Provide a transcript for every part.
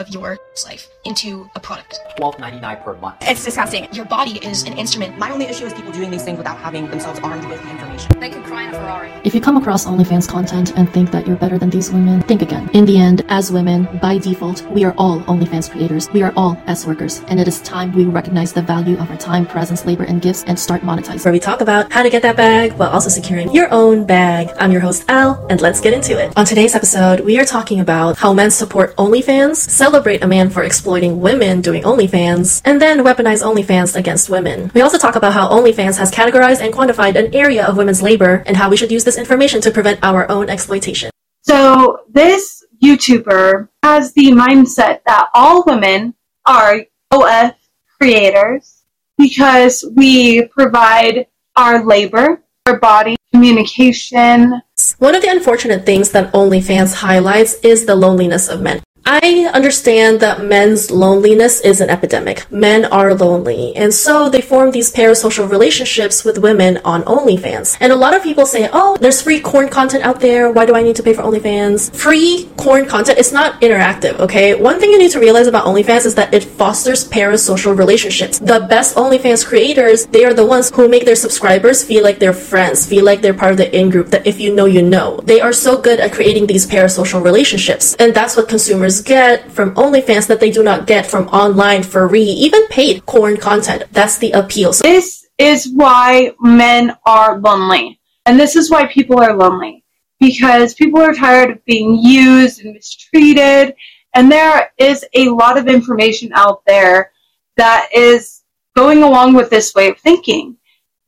of your life into a product. Twelve ninety nine per month. It's disgusting. Your body is an instrument. My only issue is people doing these things without having themselves armed with the information. They could cry in a Ferrari. If you come across OnlyFans content and think that you're better than these women, think again. In the end, as women, by default, we are all OnlyFans creators. We are all S workers, and it is time we recognize the value of our time, presence, labor, and gifts and start monetizing. where we talk about how to get that bag while also securing your own bag. I'm your host, Al, and let's get into it. On today's episode, we are talking about how men support OnlyFans, celebrate a man for exploiting women doing OnlyFans, and then weaponize OnlyFans against women. We also talk about how OnlyFans has categorized and quantified an area of women's labor and how we should use this information to prevent our own exploitation. So this YouTuber has the mindset that all women are OF creators because we provide our labor, our body, communication. One of the unfortunate things that OnlyFans highlights is the loneliness of men. I understand that men's loneliness is an epidemic. Men are lonely, and so they form these parasocial relationships with women on OnlyFans. And a lot of people say, oh, there's free corn content out there. Why do I need to pay for OnlyFans? Free corn content is not interactive, okay? One thing you need to realize about OnlyFans is that it fosters parasocial relationships. The best OnlyFans creators, they are the ones who make their subscribers feel like they're friends, feel like they're part of the in group, that if you know, you know. They are so good at creating these parasocial relationships. And that's what consumers get from OnlyFans that they do not get from online free, even paid porn content. That's the appeal. So This is why men are lonely. And this is why people are lonely. Because people are tired of being used and mistreated. And there is a lot of information out there that is going along with this way of thinking.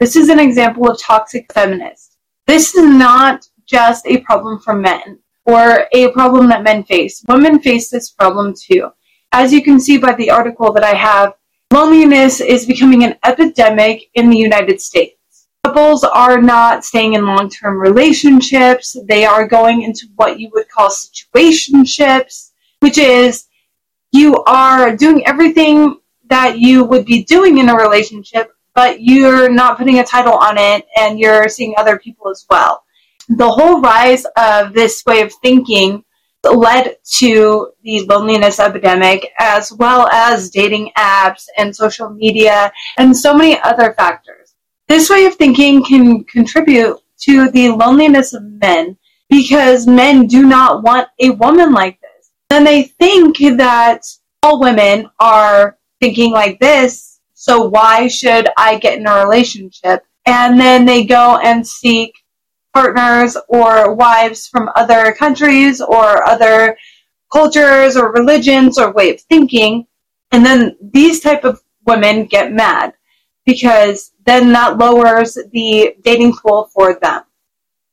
This is an example of toxic feminists. This is not just a problem for men or a problem that men face. Women face this problem too. As you can see by the article that I have, loneliness is becoming an epidemic in the United States. Couples are not staying in long term relationships, they are going into what you would call situationships, which is you are doing everything that you would be doing in a relationship, but you're not putting a title on it and you're seeing other people as well the whole rise of this way of thinking led to the loneliness epidemic as well as dating apps and social media and so many other factors. This way of thinking can contribute to the loneliness of men because men do not want a woman like this. And they think that all women are thinking like this, so why should I get in a relationship? And then they go and seek partners or wives from other countries or other cultures or religions or way of thinking. And then these type of women get mad because then that lowers the dating pool for them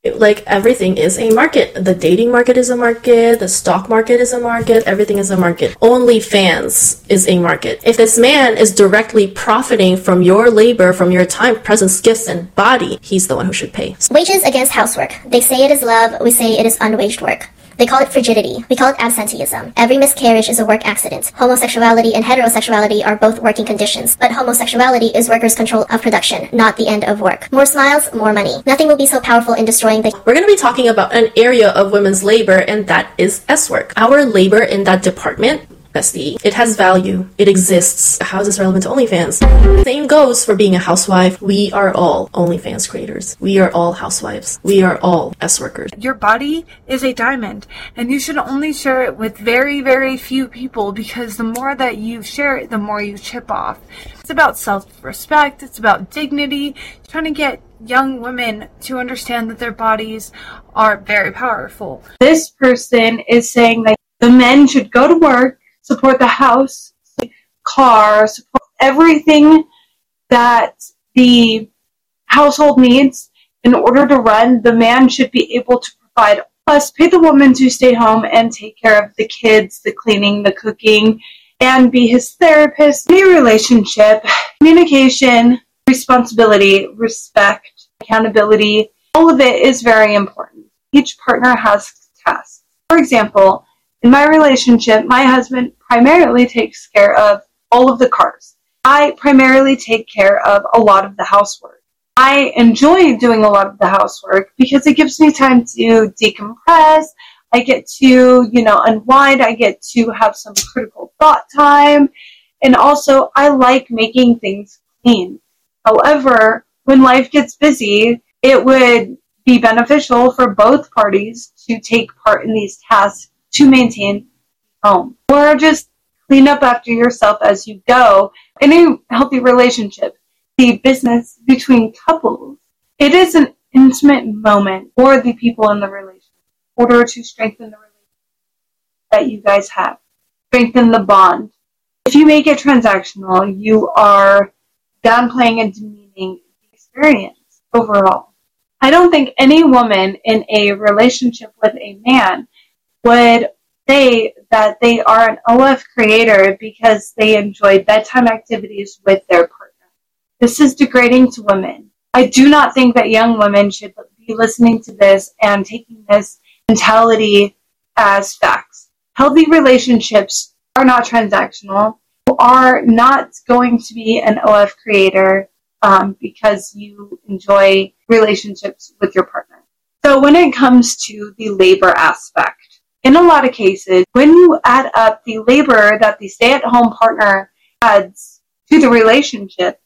like everything is a market. The dating market is a market, the stock market is a market, everything is a market. OnlyFans is a market. If this man is directly profiting from your labor, from your time, presence, gifts, and body, he's the one who should pay. Wages against housework. They say it is love, we say it is unwaged work. They call it frigidity. We call it absenteeism. Every miscarriage is a work accident. Homosexuality and heterosexuality are both working conditions, but homosexuality is workers' control of production, not the end of work. More smiles, more money. Nothing will be so powerful in destroying the We're going to be talking about an area of women's labor, and that is S work. Our labor in that department bestie. It has value. It exists. How is this relevant to OnlyFans? Same goes for being a housewife. We are all OnlyFans creators. We are all housewives. We are all S workers. Your body is a diamond, and you should only share it with very, very few people because the more that you share it, the more you chip off. It's about self respect, it's about dignity, trying to get young women to understand that their bodies are very powerful. this person is saying that the men should go to work support the house car support everything that the household needs in order to run the man should be able to provide plus pay the woman to stay home and take care of the kids the cleaning the cooking and be his therapist. Any relationship communication responsibility respect accountability. All of it is very important. Each partner has tasks. For example in my relationship my husband primarily takes care of all of the cars i primarily take care of a lot of the housework I enjoy doing a lot of the housework because it gives me time to decompress. I get to, you know, unwind. I get to have some critical thought time. And also, I like making things clean. However, when life gets busy, it would be beneficial for both parties to take part in these tasks to maintain home or just clean up after yourself as you go. In a healthy relationship, the business between couples, it is an intimate moment for the people in the relationship in order to strengthen the relationship that you guys have, strengthen the bond. If you make it transactional, you are downplaying and demeaning the experience overall. I don't think any woman in a relationship with a man would say that they are an OF creator because they enjoy bedtime activities with their partner. This is degrading to women. I do not think that young women should be listening to this and taking this mentality as facts. Healthy relationships are not transactional. You are not going to be an OF creator um, because you enjoy relationships with your partner. So when it comes to the labor aspect, in a lot of cases, when you add up the labor that the stay-at-home partner adds to the relationship,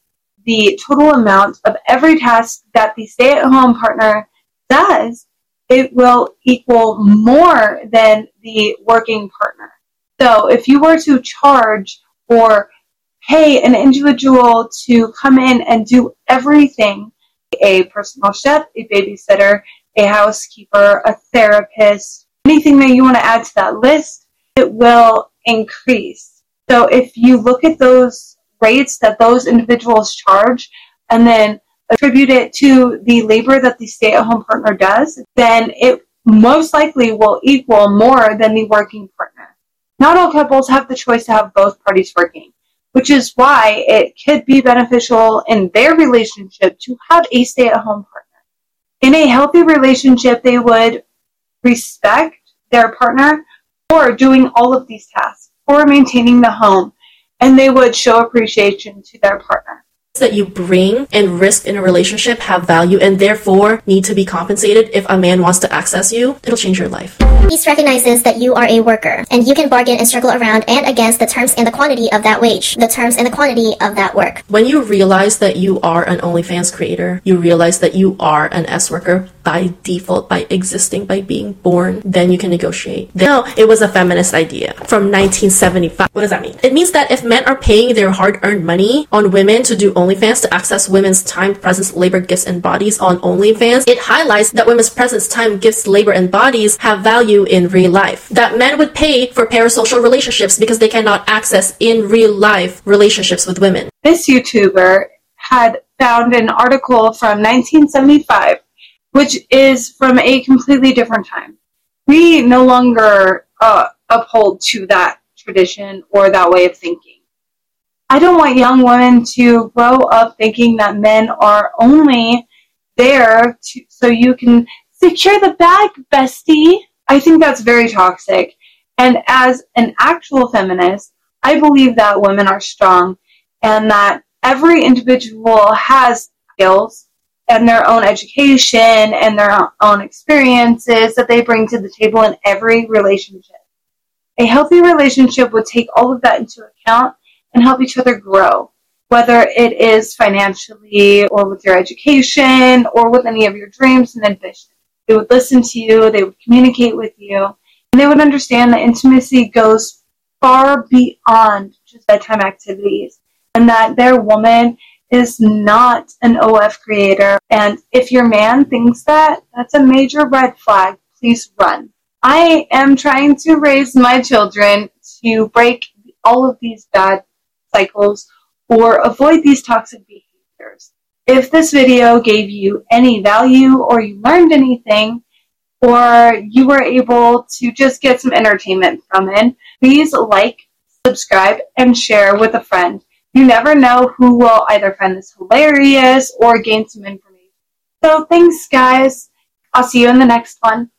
the total amount of every task that the stay-at-home partner does, it will equal more than the working partner. So if you were to charge or pay an individual to come in and do everything a personal chef, a babysitter, a housekeeper, a therapist, anything that you want to add to that list, it will increase. So if you look at those rates that those individuals charge and then attribute it to the labor that the stay at home partner does, then it most likely will equal more than the working partner. Not all couples have the choice to have both parties working which is why it could be beneficial in their relationship to have a stay at home partner. In a healthy relationship, they would respect their partner for doing all of these tasks, for maintaining the home, and they would show appreciation to their partner that you bring and risk in a relationship have value and therefore need to be compensated if a man wants to access you, it'll change your life. Peace recognizes that you are a worker and you can bargain and struggle around and against the terms and the quantity of that wage, the terms and the quantity of that work. When you realize that you are an OnlyFans creator, you realize that you are an S worker by default, by existing, by being born, then you can negotiate. No, it was a feminist idea from 1975. What does that mean? It means that if men are paying their hard earned money on women to do OnlyFans to access women's time, presence, labor, gifts, and bodies on OnlyFans, it highlights that women's presence, time, gifts, labor, and bodies have value in real life. That men would pay for parasocial relationships because they cannot access in real life relationships with women. This YouTuber had found an article from 1975 which is from a completely different time. We no longer uh, uphold to that tradition or that way of thinking. I don't want young women to grow up thinking that men are only there to, so you can secure the bag, bestie. I think that's very toxic. And as an actual feminist, I believe that women are strong and that every individual has skills and their own education and their own experiences that they bring to the table in every relationship. A healthy relationship would take all of that into account and help each other grow, whether it is financially or with your education or with any of your dreams and ambitions. They would listen to you, they would communicate with you, and they would understand that intimacy goes far beyond just bedtime activities and that their woman is not an OF creator. And if your man thinks that, that's a major red flag. Please run. I am trying to raise my children to break all of these bad cycles or avoid these toxic behaviors. If this video gave you any value or you learned anything, or you were able to just get some entertainment from it, please like, subscribe, and share with a friend. You never know who will either find this hilarious or gain some information. So thanks guys. I'll see you in the next one.